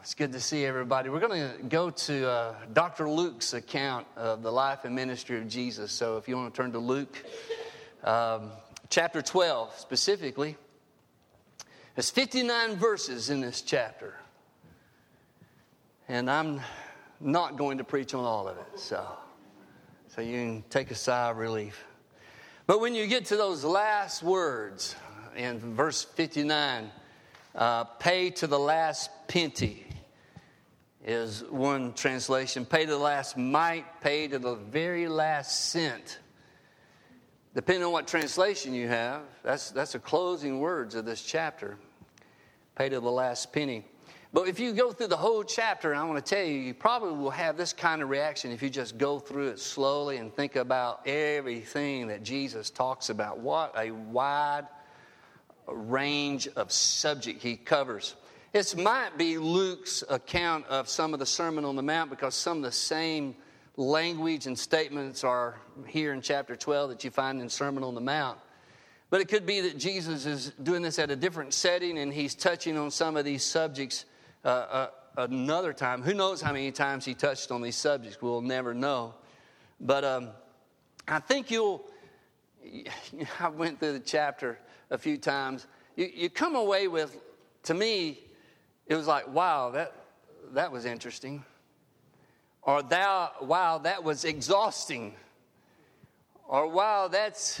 it's good to see everybody. We're going to go to uh, Dr. Luke's account of the life and ministry of Jesus. So if you want to turn to Luke um, chapter 12 specifically, there's 59 verses in this chapter. And I'm not going to preach on all of it. So, so you can take a sigh of relief. But when you get to those last words in verse 59, uh, pay to the last penny is one translation. Pay to the last mite, pay to the very last cent. Depending on what translation you have, that's, that's the closing words of this chapter. Pay to the last penny. But if you go through the whole chapter, and I want to tell you, you probably will have this kind of reaction if you just go through it slowly and think about everything that Jesus talks about. What a wide range of subject he covers. This might be Luke's account of some of the Sermon on the Mount because some of the same language and statements are here in chapter 12 that you find in Sermon on the Mount. But it could be that Jesus is doing this at a different setting and he's touching on some of these subjects uh, uh, another time. Who knows how many times he touched on these subjects? We'll never know. But um, I think you'll. I went through the chapter a few times. You, you come away with, to me, it was like, wow, that, that was interesting. Or thou, wow, that was exhausting. Or wow, that's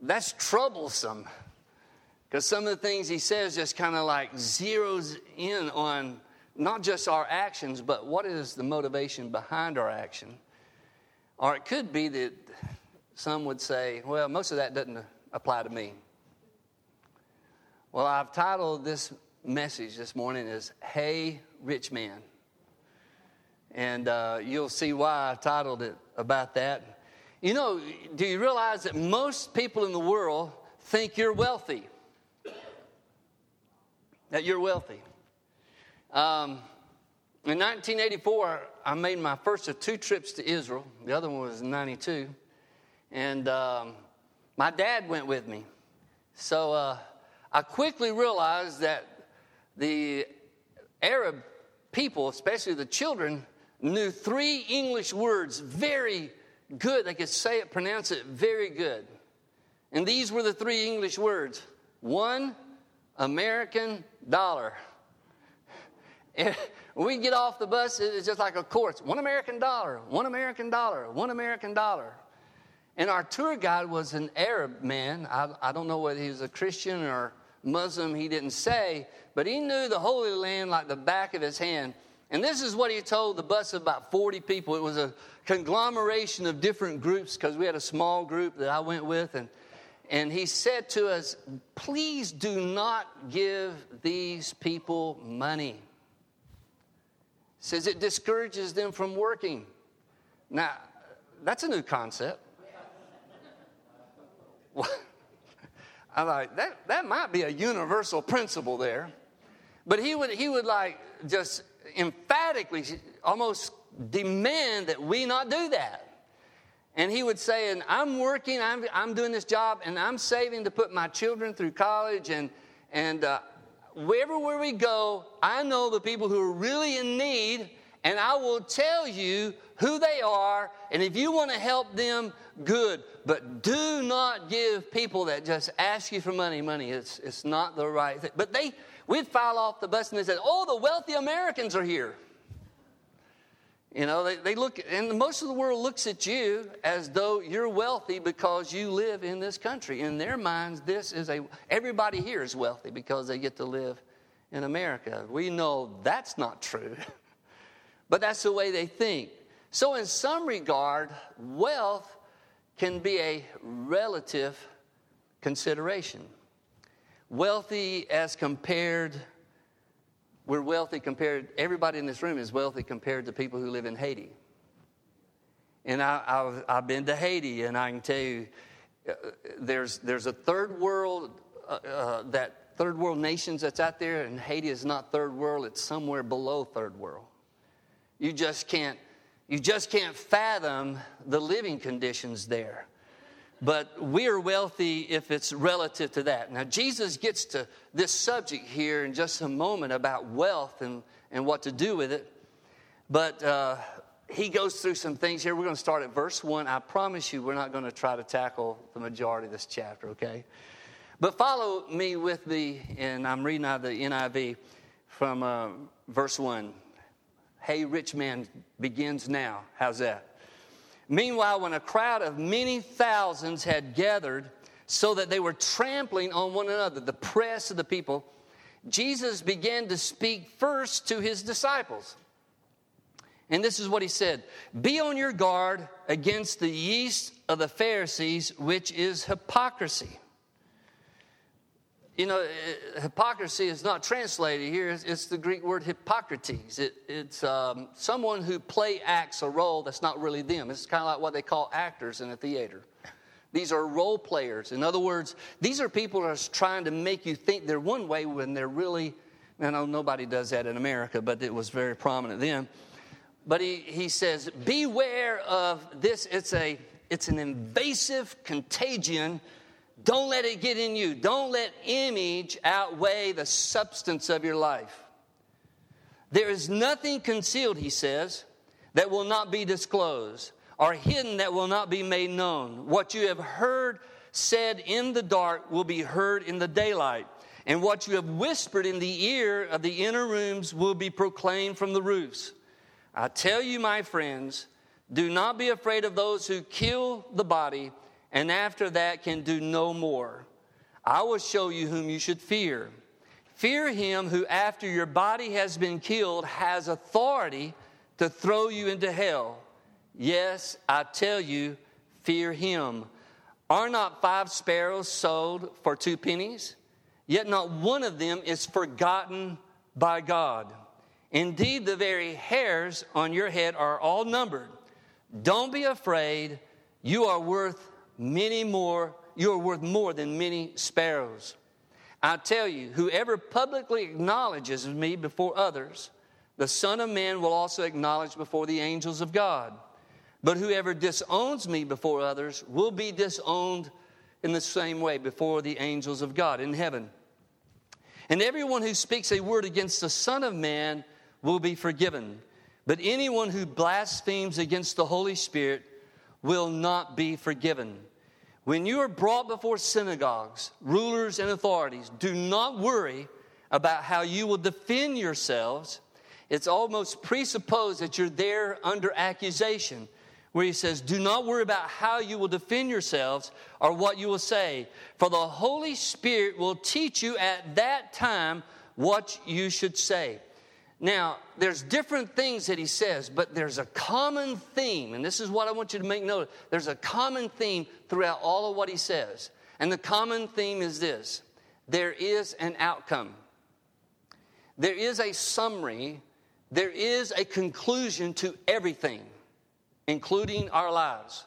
that's troublesome. Because some of the things he says just kind of like zeroes in on not just our actions, but what is the motivation behind our action. Or it could be that some would say, well, most of that doesn't apply to me. Well, I've titled this message this morning is Hey, Rich Man. And uh, you'll see why I titled it about that. You know, do you realize that most people in the world think you're wealthy? that you're wealthy. Um, in 1984, I made my first of two trips to Israel. The other one was in 92. And um, my dad went with me. So uh, I quickly realized that the Arab people, especially the children, knew three English words very good. They could say it, pronounce it very good. And these were the three English words one, American dollar. when we get off the bus, it's just like a course one American dollar, one American dollar, one American dollar. And our tour guide was an Arab man. I, I don't know whether he was a Christian or Muslim, he didn't say, but he knew the Holy Land like the back of his hand. And this is what he told the bus of about 40 people. It was a conglomeration of different groups because we had a small group that I went with. And and he said to us, Please do not give these people money. Says it discourages them from working. Now, that's a new concept. I'm like, that, that might be a universal principle there. But he would, he would like just emphatically almost demand that we not do that. And he would say, and I'm working, I'm, I'm doing this job, and I'm saving to put my children through college. And, and uh, wherever we go, I know the people who are really in need, and I will tell you who they are. And if you want to help them, good. But do not give people that just ask you for money money. It's, it's not the right thing. But they, we'd file off the bus and they said, oh, the wealthy Americans are here. You know, they, they look, and most of the world looks at you as though you're wealthy because you live in this country. In their minds, this is a, everybody here is wealthy because they get to live in America. We know that's not true, but that's the way they think. So, in some regard, wealth can be a relative consideration. Wealthy as compared we're wealthy compared, everybody in this room is wealthy compared to people who live in Haiti. And I, have been to Haiti, and I can tell you, uh, there's, there's a third world, uh, uh, that third world nations that's out there, and Haiti is not third world, it's somewhere below third world. You just can't, you just can't fathom the living conditions there. but we are wealthy if it's relative to that. Now, Jesus gets to this subject here in just a moment about wealth and, and what to do with it. But uh, he goes through some things here. We're going to start at verse 1. I promise you, we're not going to try to tackle the majority of this chapter, okay? But follow me with me, and I'm reading out the NIV from uh, verse 1. Hey, rich man begins now. How's that? Meanwhile, when a crowd of many thousands had gathered so that they were trampling on one another, the press of the people, Jesus began to speak first to his disciples. And this is what he said Be on your guard against the yeast of the Pharisees, which is hypocrisy. You know, hypocrisy is not translated here. It's the Greek word Hippocrates. It, it's um, someone who play acts a role that's not really them. It's kind of like what they call actors in a theater. These are role players. In other words, these are people that are trying to make you think they're one way when they're really, I know nobody does that in America, but it was very prominent then. But he, he says, beware of this. It's, a, it's an invasive contagion don't let it get in you. Don't let image outweigh the substance of your life. There is nothing concealed, he says, that will not be disclosed, or hidden that will not be made known. What you have heard said in the dark will be heard in the daylight, and what you have whispered in the ear of the inner rooms will be proclaimed from the roofs. I tell you, my friends, do not be afraid of those who kill the body and after that can do no more. I will show you whom you should fear. Fear him who, after your body has been killed, has authority to throw you into hell. Yes, I tell you, fear him. Are not five sparrows sold for two pennies? Yet not one of them is forgotten by God. Indeed, the very hairs on your head are all numbered. Don't be afraid. You are worth many more, you are worth more than many sparrows. I tell you, whoever publicly acknowledges me before others, the Son of Man will also acknowledge before the angels of God. But whoever disowns me before others will be disowned in the same way before the angels of God in heaven. And everyone who speaks a word against the Son of Man will be forgiven. But anyone who blasphemes against the Holy Spirit will not be forgiven. When you are brought before synagogues, rulers, and authorities, do not worry about how you will defend yourselves. It's almost presupposed that you're there under accusation, where he says, Do not worry about how you will defend yourselves or what you will say, for the Holy Spirit will teach you at that time what you should say. Now, there's different things that he says, but there's a common theme, and this is what I want you to make note of. There's a common theme throughout all of what he says. And the common theme is this there is an outcome, there is a summary, there is a conclusion to everything, including our lives.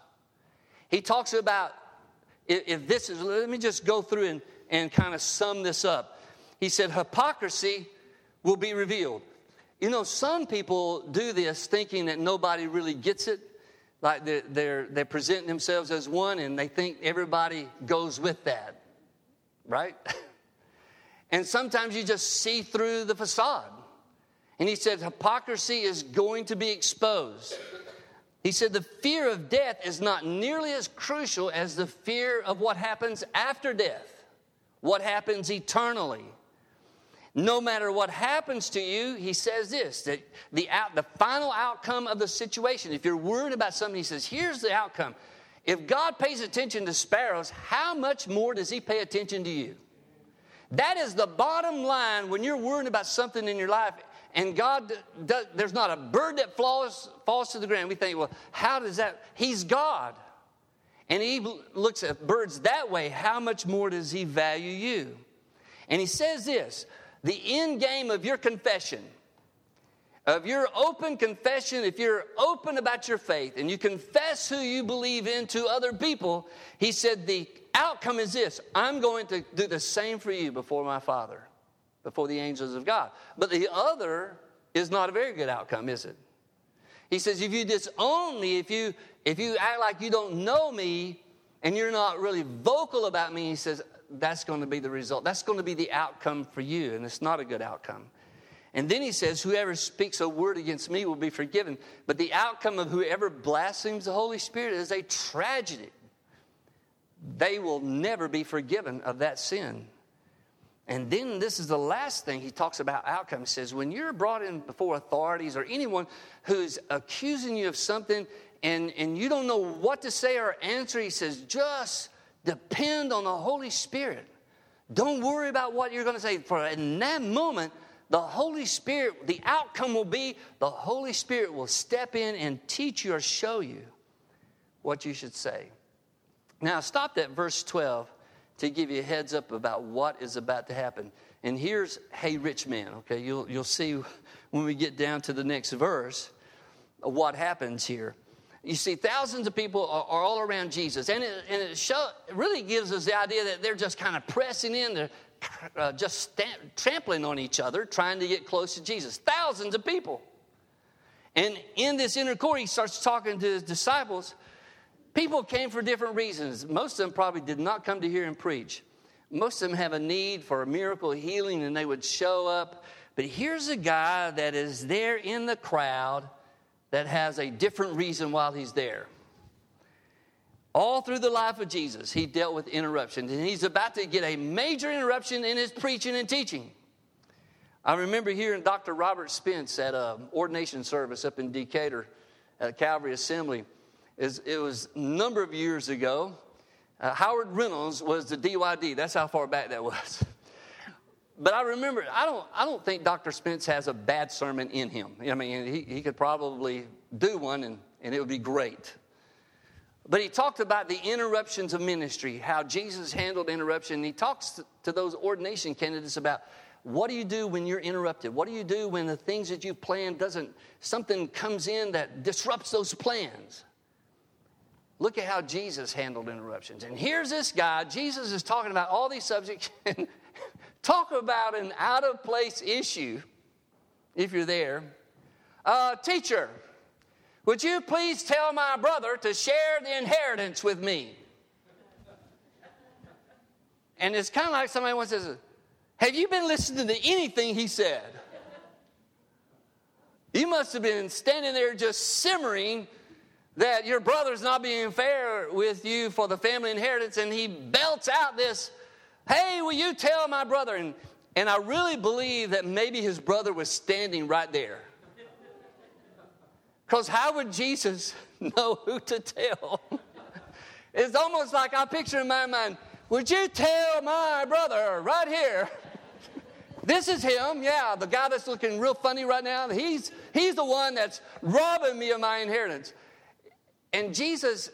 He talks about if this is, let me just go through and, and kind of sum this up. He said, hypocrisy will be revealed. You know, some people do this thinking that nobody really gets it. Like they're, they're, they're presenting themselves as one and they think everybody goes with that, right? and sometimes you just see through the facade. And he said, hypocrisy is going to be exposed. He said, the fear of death is not nearly as crucial as the fear of what happens after death, what happens eternally. No matter what happens to you, he says this that the, out, the final outcome of the situation, if you're worried about something, he says, here's the outcome. If God pays attention to sparrows, how much more does he pay attention to you? That is the bottom line when you're worried about something in your life and God, does, there's not a bird that falls, falls to the ground. We think, well, how does that? He's God. And He looks at birds that way. How much more does He value you? And He says this the end game of your confession, of your open confession, if you're open about your faith and you confess who you believe in to other people, he said, the outcome is this I'm going to do the same for you before my Father, before the angels of God. But the other is not a very good outcome, is it? He says, if you disown me, if you if you act like you don't know me, and you're not really vocal about me, he says, that's going to be the result. That's going to be the outcome for you, and it's not a good outcome. And then he says, Whoever speaks a word against me will be forgiven. But the outcome of whoever blasphemes the Holy Spirit is a tragedy. They will never be forgiven of that sin. And then this is the last thing he talks about outcome. He says, When you're brought in before authorities or anyone who's accusing you of something and, and you don't know what to say or answer, he says, just depend on the Holy Spirit. Don't worry about what you're going to say. For in that moment, the Holy Spirit, the outcome will be the Holy Spirit will step in and teach you or show you what you should say. Now, I stopped at verse 12 to give you a heads up about what is about to happen. And here's Hey Rich Man, okay? You'll, you'll see when we get down to the next verse what happens here. You see, thousands of people are, are all around Jesus, and it, and it, show, it really gives us the idea that they're just kind of pressing in, they're uh, just trampling on each other, trying to get close to Jesus. Thousands of people. And in this inner court, he starts talking to his disciples. People came for different reasons. Most of them probably did not come to hear him preach. Most of them have a need for a miracle healing, and they would show up. But here's a guy that is there in the crowd that has a different reason while he's there. All through the life of Jesus, he dealt with interruptions, and he's about to get a major interruption in his preaching and teaching. I remember hearing Dr. Robert Spence at an ordination service up in Decatur at Calvary Assembly. It was a number of years ago. Uh, Howard Reynolds was the DYD. That's how far back that was. but I remember, I don't, I don't think Dr. Spence has a bad sermon in him. I mean, he, he could probably do one and, and it would be great. But he talked about the interruptions of ministry, how Jesus handled interruption. He talks to, to those ordination candidates about what do you do when you're interrupted? What do you do when the things that you've planned doesn't, something comes in that disrupts those plans? Look at how Jesus handled interruptions. And here's this guy, Jesus is talking about all these subjects. Talk about an out of place issue, if you're there. Uh, teacher, would you please tell my brother to share the inheritance with me? And it's kind of like somebody once says, Have you been listening to anything he said? You must have been standing there just simmering that your brother's not being fair with you for the family inheritance, and he belts out this Hey, will you tell my brother? And, and I really believe that maybe his brother was standing right there. Because how would Jesus know who to tell? it's almost like I picture in my mind, would you tell my brother right here? This is him, yeah, the guy that's looking real funny right now. He's, he's the one that's robbing me of my inheritance. And Jesus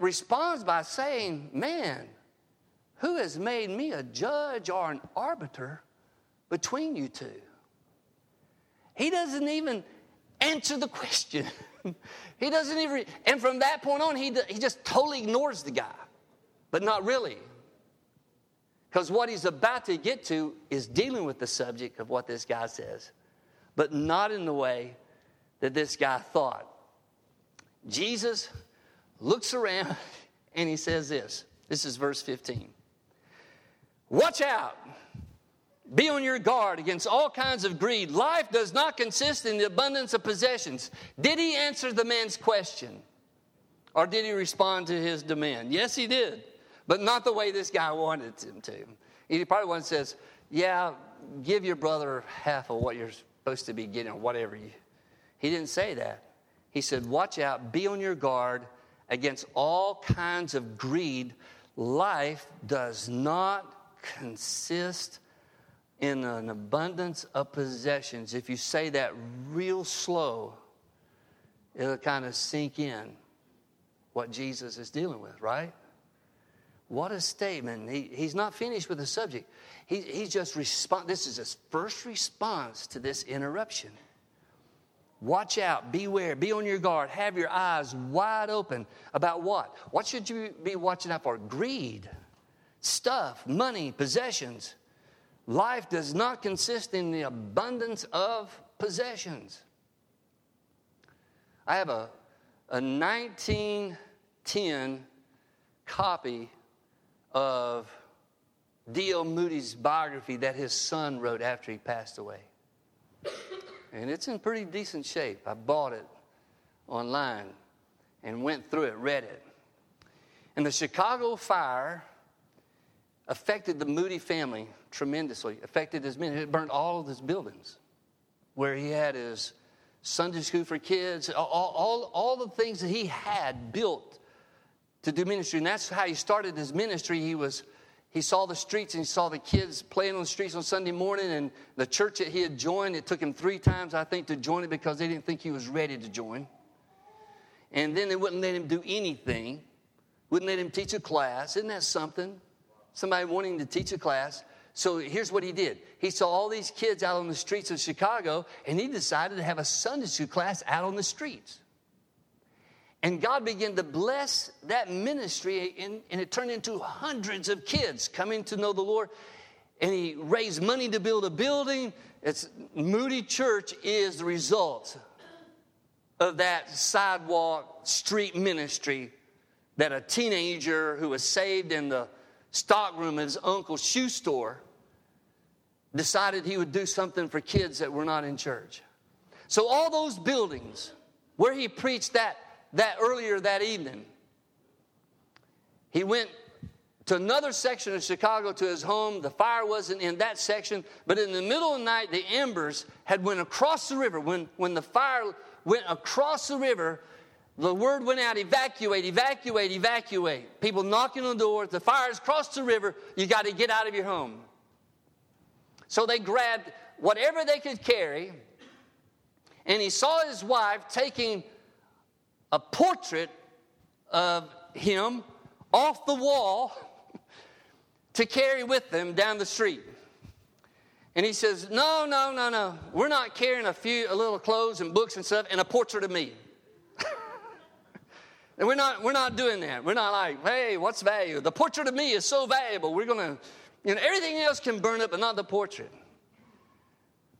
responds by saying, Man, who has made me a judge or an arbiter between you two? He doesn't even answer the question. he doesn't even, and from that point on, he, he just totally ignores the guy, but not really. Because what he's about to get to is dealing with the subject of what this guy says, but not in the way that this guy thought. Jesus looks around and he says this. This is verse 15. Watch out. Be on your guard against all kinds of greed. Life does not consist in the abundance of possessions. Did he answer the man's question? Or did he respond to his demand? Yes, he did, but not the way this guy wanted him to. He probably once says, Yeah, give your brother half of what you're supposed to be getting, or whatever. You. He didn't say that. He said, Watch out, be on your guard against all kinds of greed. Life does not consist in an abundance of possessions. If you say that real slow, it'll kind of sink in what Jesus is dealing with, right? What a statement. He, he's not finished with the subject. He, he's just respond. This is his first response to this interruption. Watch out, beware, be on your guard, have your eyes wide open about what? What should you be watching out for? Greed stuff, money, possessions. Life does not consist in the abundance of possessions. I have a, a 1910 copy of D.L. Moody's biography that his son wrote after he passed away. And it's in pretty decent shape. I bought it online and went through it, read it. And the Chicago fire affected the Moody family tremendously, affected his men. It burned all of his buildings where he had his Sunday school for kids, all, all, all the things that he had built to do ministry. And that's how he started his ministry. He was he saw the streets and he saw the kids playing on the streets on Sunday morning and the church that he had joined, it took him three times, I think, to join it because they didn't think he was ready to join. And then they wouldn't let him do anything, wouldn't let him teach a class. Isn't that something? Somebody wanting to teach a class. So here's what he did. He saw all these kids out on the streets of Chicago, and he decided to have a Sunday school class out on the streets. And God began to bless that ministry, and, and, it turned into hundreds of kids coming to know the Lord. And He raised money to build a building. It's Moody Church is the result of that sidewalk street ministry that a teenager who was saved in the stockroom of his uncle's shoe store decided he would do something for kids that were not in church. So, all those buildings where he preached that that earlier that evening. He went to another section of Chicago to his home. The fire wasn't in that section, but in the middle of the night, the embers had went across the river. When, when the fire went across the river, the word went out evacuate, evacuate, evacuate. People knocking on the doors. The fire's crossed the river. You got to get out of your home. So they grabbed whatever they could carry, and he saw his wife taking a portrait of him off the wall to carry with them down the street. And he says, No, no, no, no. We're not carrying a few a little clothes and books and stuff and a portrait of me. And we're not, we're not doing that. We're not like, hey, what's value? The portrait of me is so valuable. We're going to, you know, everything else can burn up, but not the portrait.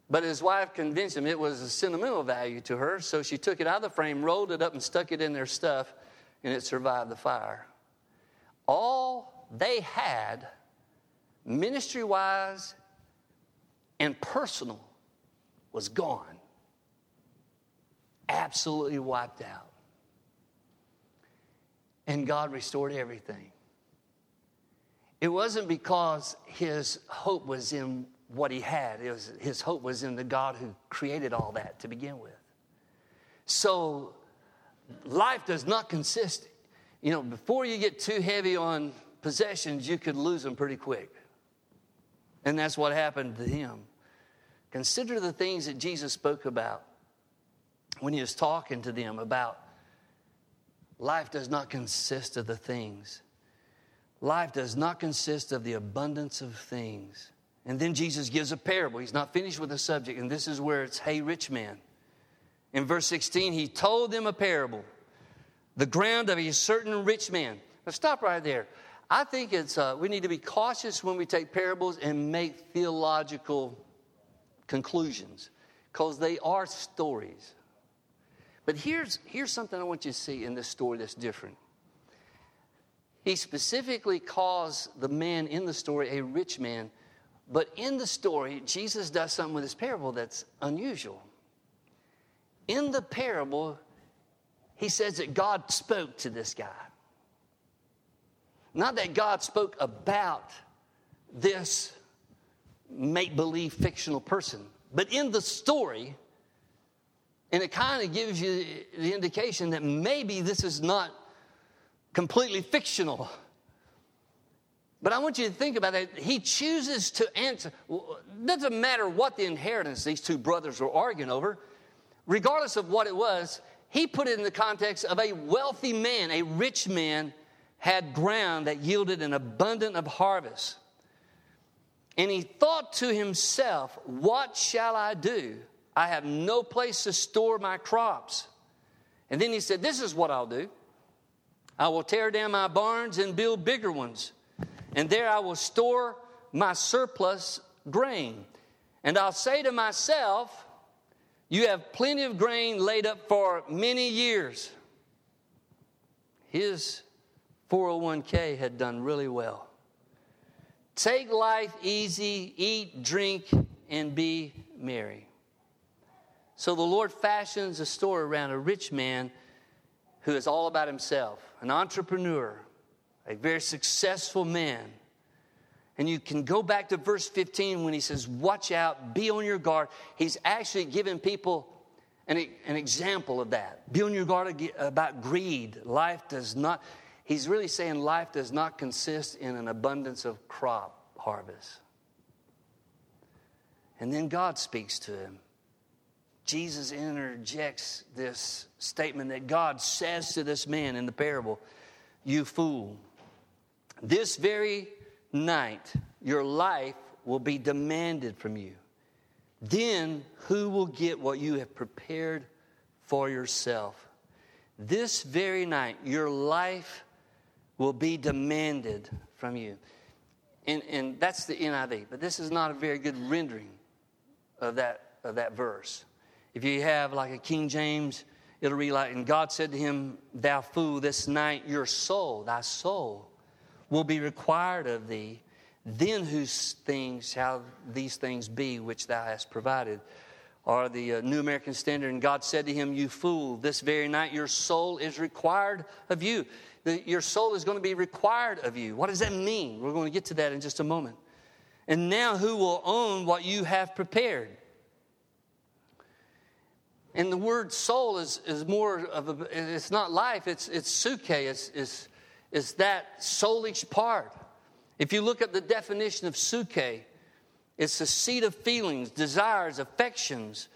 But his wife convinced him it was a sentimental value to her, so she took it out of the frame, rolled it up, and stuck it in their stuff, and it survived the fire. All they had, ministry wise and personal, was gone. Absolutely wiped out. And God restored everything. It wasn't because his hope was in what he had. It was, his hope was in the God who created all that to begin with. So life does not consist, you know, before you get too heavy on possessions, you could lose them pretty quick. And that's what happened to him. Consider the things that Jesus spoke about when he was talking to them about life does not consist of the things. Life does not consist of the abundance of things. And then Jesus gives a parable. He's not finished with the subject, and this is where it's, hey, rich man. In verse 16, he told them a parable the ground of a certain rich man. Now, stop right there. I think it's, uh, we need to be cautious when we take parables and make theological conclusions because they are stories. But here's, here's something I want you to see in this story that's different. He specifically calls the man in the story a rich man but in the story, Jesus does something with this parable that's unusual. In the parable, he says that God spoke to this guy. Not that God spoke about this make believe fictional person, but in the story, and it kind of gives you the indication that maybe this is not completely fictional. But I want you to think about it. He chooses to answer. Doesn't matter what the inheritance these two brothers were arguing over, regardless of what it was, he put it in the context of a wealthy man, a rich man, had ground that yielded an abundant of harvest. And he thought to himself, What shall I do? I have no place to store my crops. And then he said, This is what I'll do I will tear down my barns and build bigger ones and there I will store my surplus grain. And I'll say to myself, You have plenty of grain laid up for many years. His 401k had done really well. Take life easy, eat, drink, and be merry. So the Lord fashions a story around a rich man who is all about himself, an entrepreneur, a very successful man. And you can go back to verse 15 when he says, Watch out, be on your guard. He's actually giving people an, an example of that. Be on your guard about greed. Life does not, he's really saying life does not consist in an abundance of crop harvest. And then God speaks to him. Jesus interjects this statement that God says to this man in the parable You fool, this very night your life will be demanded from you. Then who will get what you have prepared for yourself? This very night your life will be demanded from you. And, and that's the NIV, but this is not a very good rendering of that, of that verse. If you have like a King James, it'll read like, and God said to him, Thou fool, this night your soul, thy soul, will be required of thee. Then whose things shall these things be which thou hast provided? Or the uh, New American Standard, and God said to him, You fool, this very night your soul is required of you. The, your soul is going to be required of you. What does that mean? We're going to get to that in just a moment. And now who will own what you have prepared? And the word soul is, is more of a, it's not life, it's, it's psuche, it's, it's, it's that soulish part. If you look at the definition of psuche, it's the seat of feelings, desires, affections.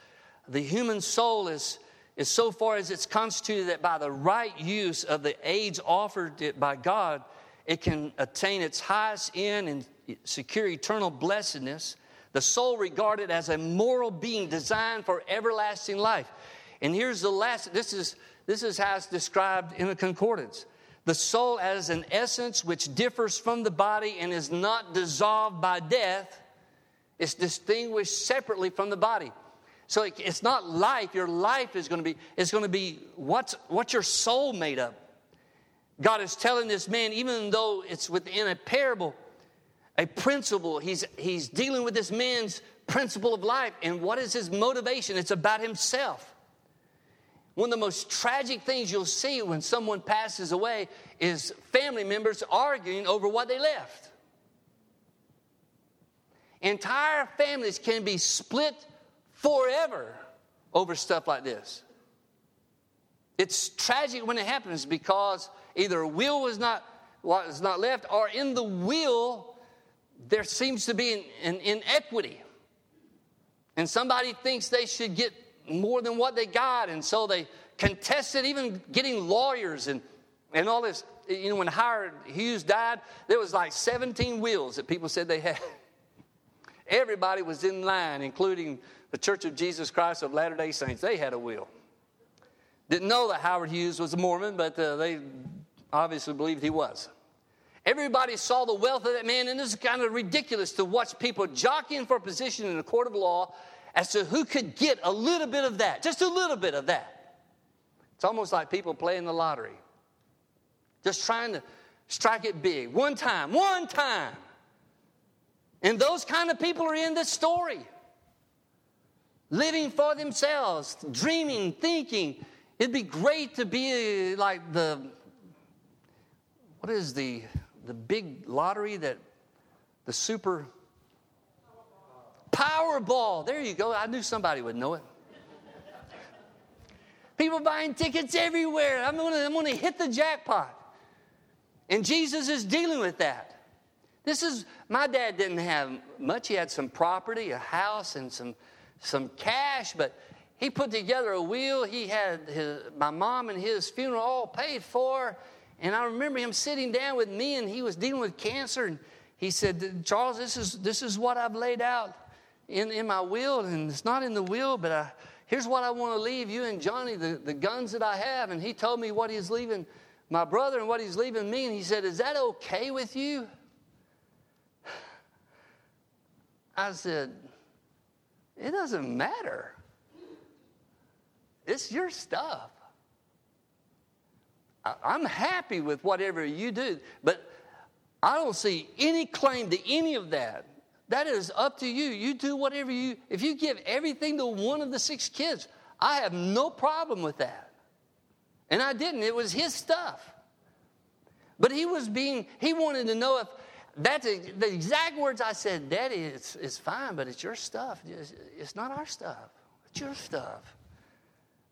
The human soul is, is so far as it's constituted that by the right use of the aids offered it by God, it can attain its highest end and secure eternal blessedness the soul regarded as a moral being designed for everlasting life. And here's the last this is, this is how it's described in the concordance. The soul as an essence which differs from the body and is not dissolved by death, is distinguished separately from the body. So it's not life. Your life is going to be, it's going to be what's, what's your soul made of. God is telling this man, even though it's within a parable, a principle. He's, he's dealing with this man's principle of life. And what is his motivation? It's about himself. One of the most tragic things you'll see when someone passes away is family members arguing over what they left. Entire families can be split forever over stuff like this. It's tragic when it happens because either will was not what is not left, or in the will there seems to be an, an inequity. And somebody thinks they should get more than what they got, and so they contested even getting lawyers and, and all this. You know, when Howard Hughes died, there was like 17 wills that people said they had. Everybody was in line, including the Church of Jesus Christ of Latter day Saints. They had a will. Didn't know that Howard Hughes was a Mormon, but uh, they obviously believed he was. Everybody saw the wealth of that man, and it's kind of ridiculous to watch people jockeying for a position in a court of law as to who could get a little bit of that, just a little bit of that. It's almost like people playing the lottery, just trying to strike it big. One time, one time. And those kind of people are in this story. Living for themselves, dreaming, thinking. It'd be great to be uh, like the, what is the the big lottery that the super Powerball. There you go. I knew somebody would know it. People buying tickets everywhere. I'm gonna, I'm gonna hit the jackpot. And Jesus is dealing with that. This is my dad didn't have much. He had some property, a house, and some some cash, but he put together a will. He had his, my mom and his funeral all paid for. And I remember him sitting down with me, and he was dealing with cancer. And he said, Charles, this is, this is what I've laid out in, in my will. And it's not in the will, but I, here's what I want to leave you and Johnny, the, the guns that I have. And he told me what he's leaving my brother and what he's leaving me. And he said, Is that okay with you? I said, It doesn't matter. It's your stuff. I'm happy with whatever you do, but I don't see any claim to any of that. That is up to you. You do whatever you, if you give everything to one of the six kids, I have no problem with that. And I didn't, it was his stuff. But he was being, he wanted to know if that's the exact words I said, Daddy, it's, it's fine, but it's your stuff. It's, it's not our stuff, it's your stuff.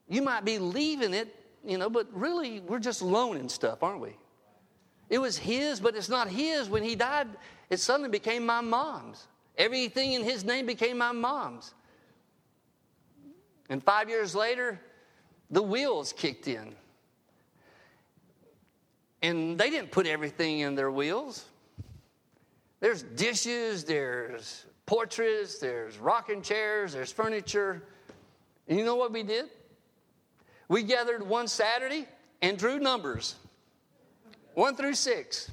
You might be leaving it, you know, but really we're just loaning stuff, aren't we? It was his, but it's not his. When he died, it suddenly became my mom's. Everything in his name became my mom's. And five years later, the wheels kicked in. And they didn't put everything in their wheels. There's dishes, there's portraits, there's rocking chairs, there's furniture. And you know what we did? We gathered one Saturday and drew numbers one through six.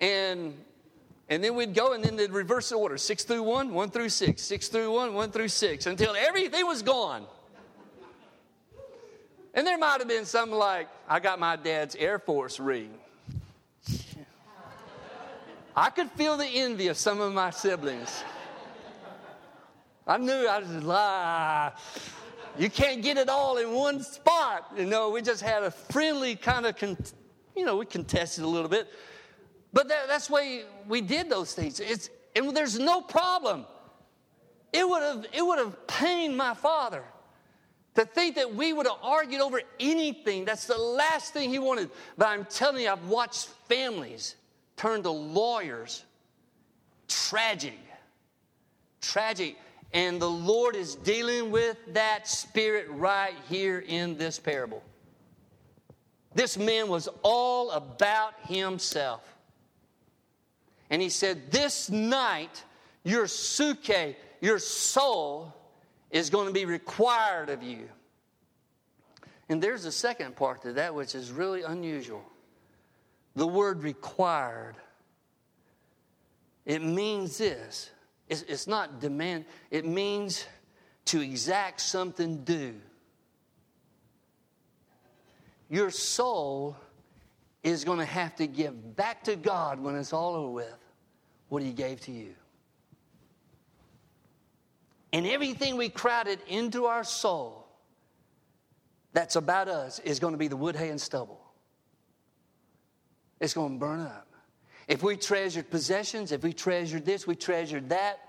And and then we'd go and then they'd reverse the order six through one, one through six, six through one, one through six, until everything was gone. And there might have been something like, I got my dad's Air Force ring. I could feel the envy of some of my siblings. I knew I was like, you can't get it all in one spot. You know, we just had a friendly kind of, con- you know, we contested a little bit. But that, that's why we did those things. It's, and there's no problem. It would have it would have pained my father to think that we would have argued over anything. That's the last thing he wanted. But I'm telling you, I've watched families turn to lawyers. Tragic. Tragic. And the Lord is dealing with that spirit right here in this parable. This man was all about himself. And he said, This night, your psuche, your soul, is going to be required of you. And there's a second part to that which is really unusual. The word required. It means this. It's, it's not demand, it means to exact something due. Your soul is going to have to give back to God when it's all over with what He gave to you. And everything we crowded into our soul that's about us is going to be the wood, hay, and stubble. It's going to burn up. If we treasured possessions, if we treasured this, we treasured that,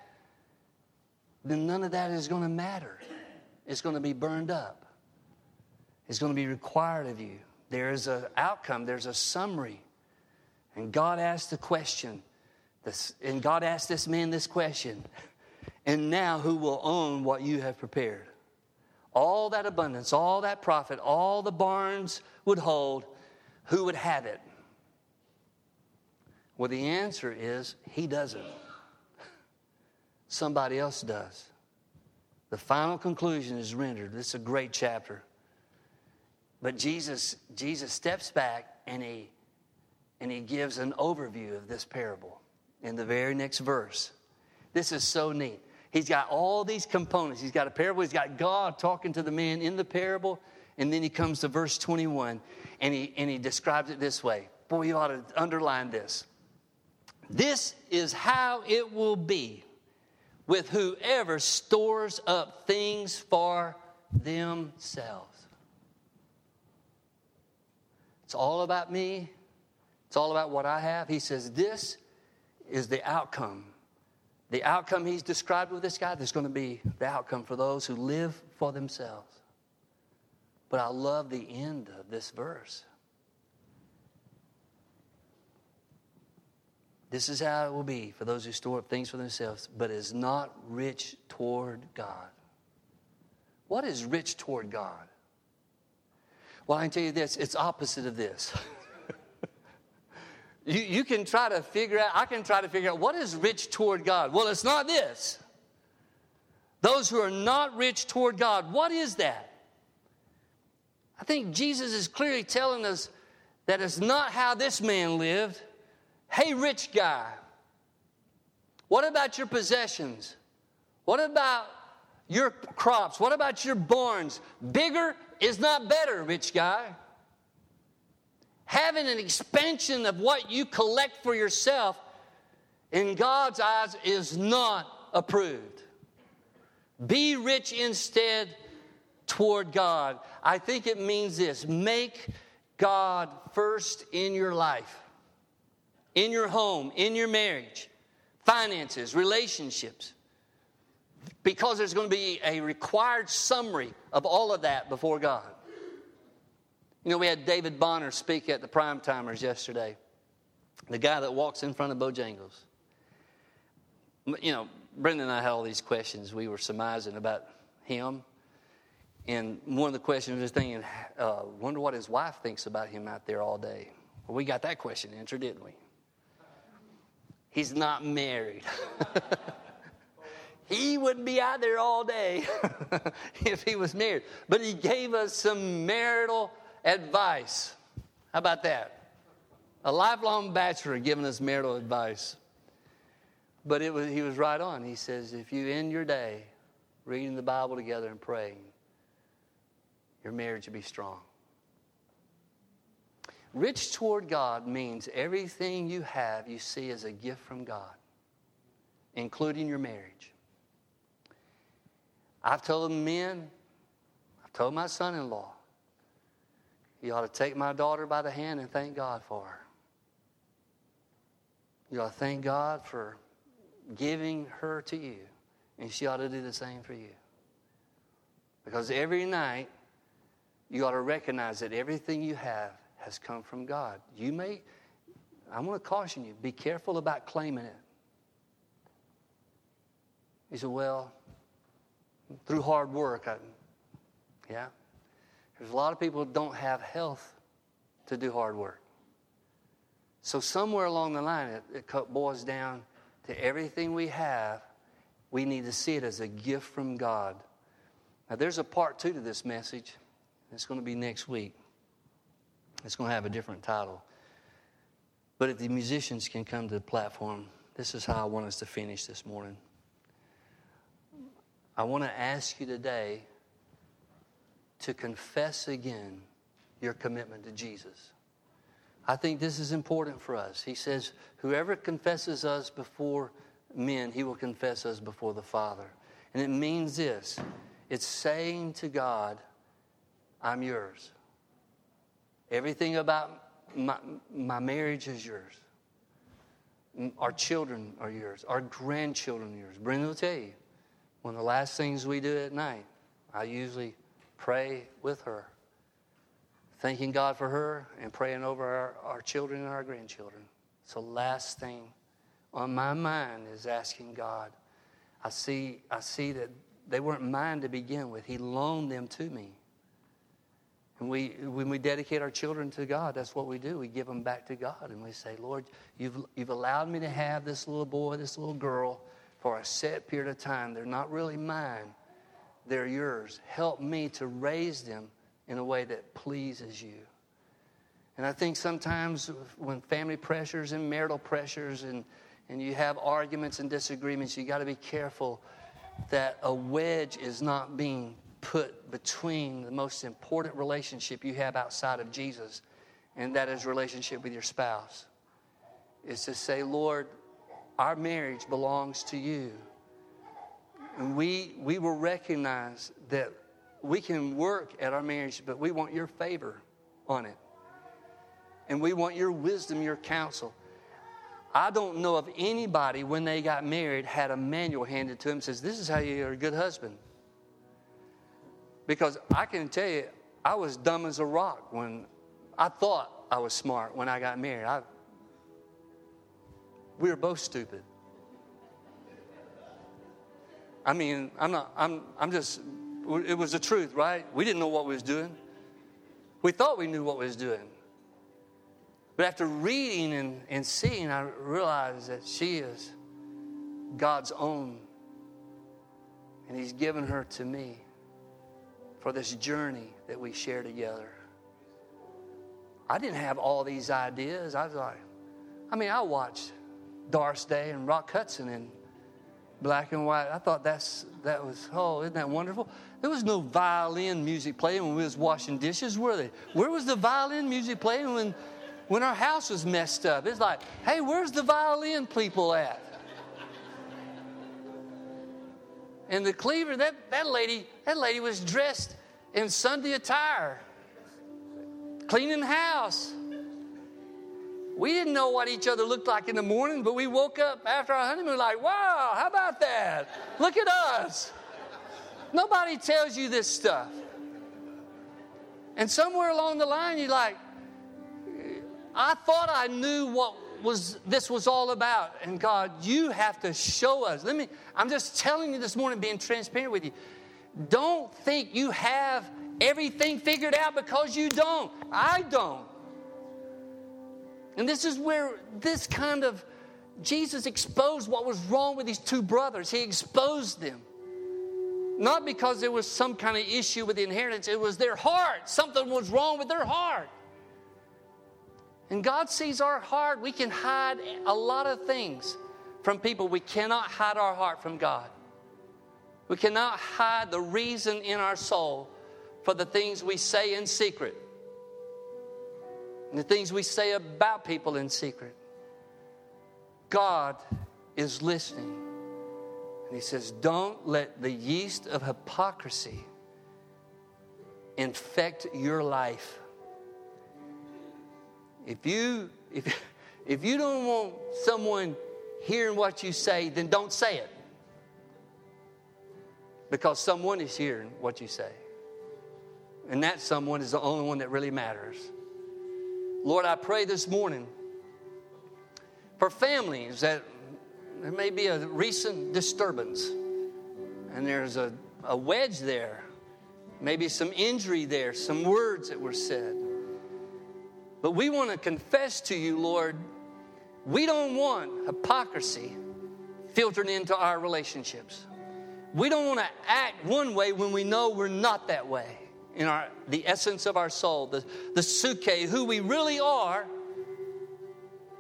then none of that is going to matter. It's going to be burned up. It's going to be required of you. There is an outcome, there's a summary. And God asked the question, and God asked this man this question And now who will own what you have prepared? All that abundance, all that profit, all the barns would hold, who would have it? Well, the answer is he doesn't. Somebody else does. The final conclusion is rendered. This is a great chapter. But Jesus, Jesus steps back and he, and he gives an overview of this parable in the very next verse. This is so neat. He's got all these components. He's got a parable, he's got God talking to the man in the parable, and then he comes to verse 21 and he, and he describes it this way. Boy, you ought to underline this. This is how it will be with whoever stores up things for themselves. It's all about me. It's all about what I have. He says, This is the outcome. The outcome he's described with this guy, there's going to be the outcome for those who live for themselves. But I love the end of this verse. This is how it will be for those who store up things for themselves, but is not rich toward God. What is rich toward God? Well, I can tell you this it's opposite of this. you, you can try to figure out, I can try to figure out what is rich toward God. Well, it's not this. Those who are not rich toward God, what is that? I think Jesus is clearly telling us that it's not how this man lived. Hey, rich guy, what about your possessions? What about your crops? What about your barns? Bigger is not better, rich guy. having an expansion of what you collect for yourself in God's eyes is not approved. Be rich instead toward God. I think it means this make God first in your life, in your home, in your marriage, finances, relationships. Because there's going to be a required summary of all of that before God. You know, we had David Bonner speak at the Prime Timers yesterday, the guy that walks in front of Bojangles. You know, Brendan and I had all these questions we were surmising about him. And one of the questions was thinking, uh, wonder what his wife thinks about him out there all day. Well, we got that question answered, didn't we? He's not married. he wouldn't be out there all day if he was married. But he gave us some marital advice. How about that? A lifelong bachelor giving us marital advice. But it was, he was right on. He says, if you end your day reading the Bible together and praying, your marriage will be strong. Rich toward God means everything you have you see as a gift from God, including your marriage. I've told men, I've told my son in law, you ought to take my daughter by the hand and thank God for her. You ought to thank God for giving her to you, and she ought to do the same for you. Because every night, you ought to recognize that everything you have has come from God. You may, I want to caution you, be careful about claiming it. He said, Well, through hard work, I, yeah. There's a lot of people who don't have health to do hard work. So, somewhere along the line, it, it boils down to everything we have, we need to see it as a gift from God. Now, there's a part two to this message. It's going to be next week. It's going to have a different title. But if the musicians can come to the platform, this is how I want us to finish this morning. I want to ask you today to confess again your commitment to Jesus. I think this is important for us. He says, Whoever confesses us before men, he will confess us before the Father. And it means this it's saying to God, I'm yours. Everything about my, my marriage is yours. Our children are yours. Our grandchildren are yours. Brenda will tell you, one of the last things we do at night, I usually pray with her, thanking God for her and praying over our, our children and our grandchildren. So, last thing on my mind is asking God. I see, I see that they weren't mine to begin with. He loaned them to me. And we, when we dedicate our children to God, that's what we do. We give them back to God and we say, Lord, you've, you've allowed me to have this little boy, this little girl for a set period of time. They're not really mine, they're yours. Help me to raise them in a way that pleases you. And I think sometimes when family pressures and marital pressures and, and you have arguments and disagreements, you got to be careful that a wedge is not being put between the most important relationship you have outside of Jesus, and that is relationship with your spouse. Is to say, Lord, our marriage belongs to you. And we, we will recognize that we can work at our marriage, but we want your favor on it. And we want your wisdom, your counsel. I don't know of anybody when they got married had a manual handed to them says, This is how you're a good husband. Because I can tell you, I was dumb as a rock when I thought I was smart when I got married. I, we were both stupid. I mean, I'm not, I'm, I'm just, it was the truth, right? We didn't know what we was doing. We thought we knew what we was doing. But after reading and, and seeing, I realized that she is God's own. And He's given her to me for this journey that we share together. I didn't have all these ideas. I was like, I mean, I watched Doris Day and Rock Hudson in black and white. I thought that's that was oh, isn't that wonderful? There was no violin music playing when we was washing dishes, were they? Where was the violin music playing when when our house was messed up. It's like, hey, where's the violin people at? And the cleaver, that, that lady, that lady was dressed in Sunday attire, cleaning the house. We didn't know what each other looked like in the morning, but we woke up after our honeymoon like, wow, how about that? Look at us. Nobody tells you this stuff. And somewhere along the line, you're like, I thought I knew what was this was all about. And God, you have to show us. Let me, I'm just telling you this morning, being transparent with you. Don't think you have everything figured out because you don't. I don't. And this is where this kind of Jesus exposed what was wrong with these two brothers. He exposed them. Not because there was some kind of issue with the inheritance, it was their heart. Something was wrong with their heart. And God sees our heart. We can hide a lot of things from people. We cannot hide our heart from God. We cannot hide the reason in our soul for the things we say in secret and the things we say about people in secret. God is listening. And He says, Don't let the yeast of hypocrisy infect your life. If you, if, if you don't want someone hearing what you say, then don't say it. Because someone is hearing what you say. And that someone is the only one that really matters. Lord, I pray this morning for families that there may be a recent disturbance and there's a, a wedge there, maybe some injury there, some words that were said. But we want to confess to you, Lord, we don't want hypocrisy filtered into our relationships. We don't want to act one way when we know we're not that way in our, the essence of our soul, the, the psuche, who we really are,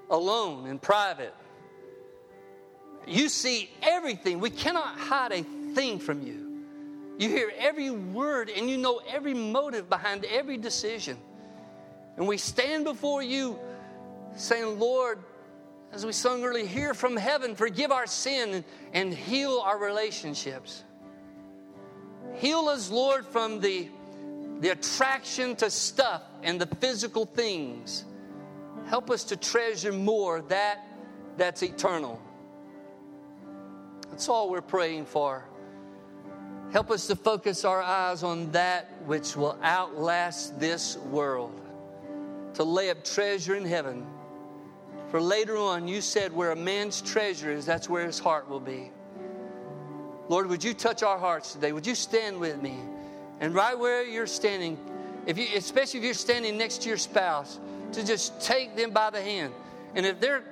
alone in private. You see everything. We cannot hide a thing from you. You hear every word and you know every motive behind every decision. And we stand before you saying, Lord, as we sung earlier, hear from heaven, forgive our sin and, heal our relationships. Heal us, Lord, from the, the attraction to stuff and the physical things. Help us to treasure more that that's eternal. That's all we're praying for. Help us to focus our eyes on that which will outlast this world to lay up treasure in heaven. For later on, you said, where a man's treasure is, that's where his heart will be. Lord, would you touch our hearts today? Would you stand with me? And right where you're standing, if you, especially if you're standing next to your spouse, to just take them by the hand. And if they're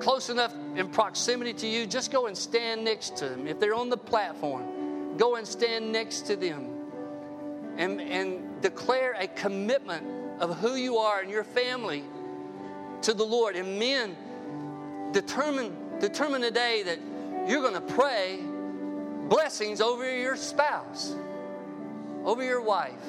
close enough in proximity to you, just go and stand next to them. If they're on the platform, go and stand next to them and, and declare a commitment of who you are and your family to the Lord. And men, determine, determine today that you're going to pray blessings over your spouse, over your wife.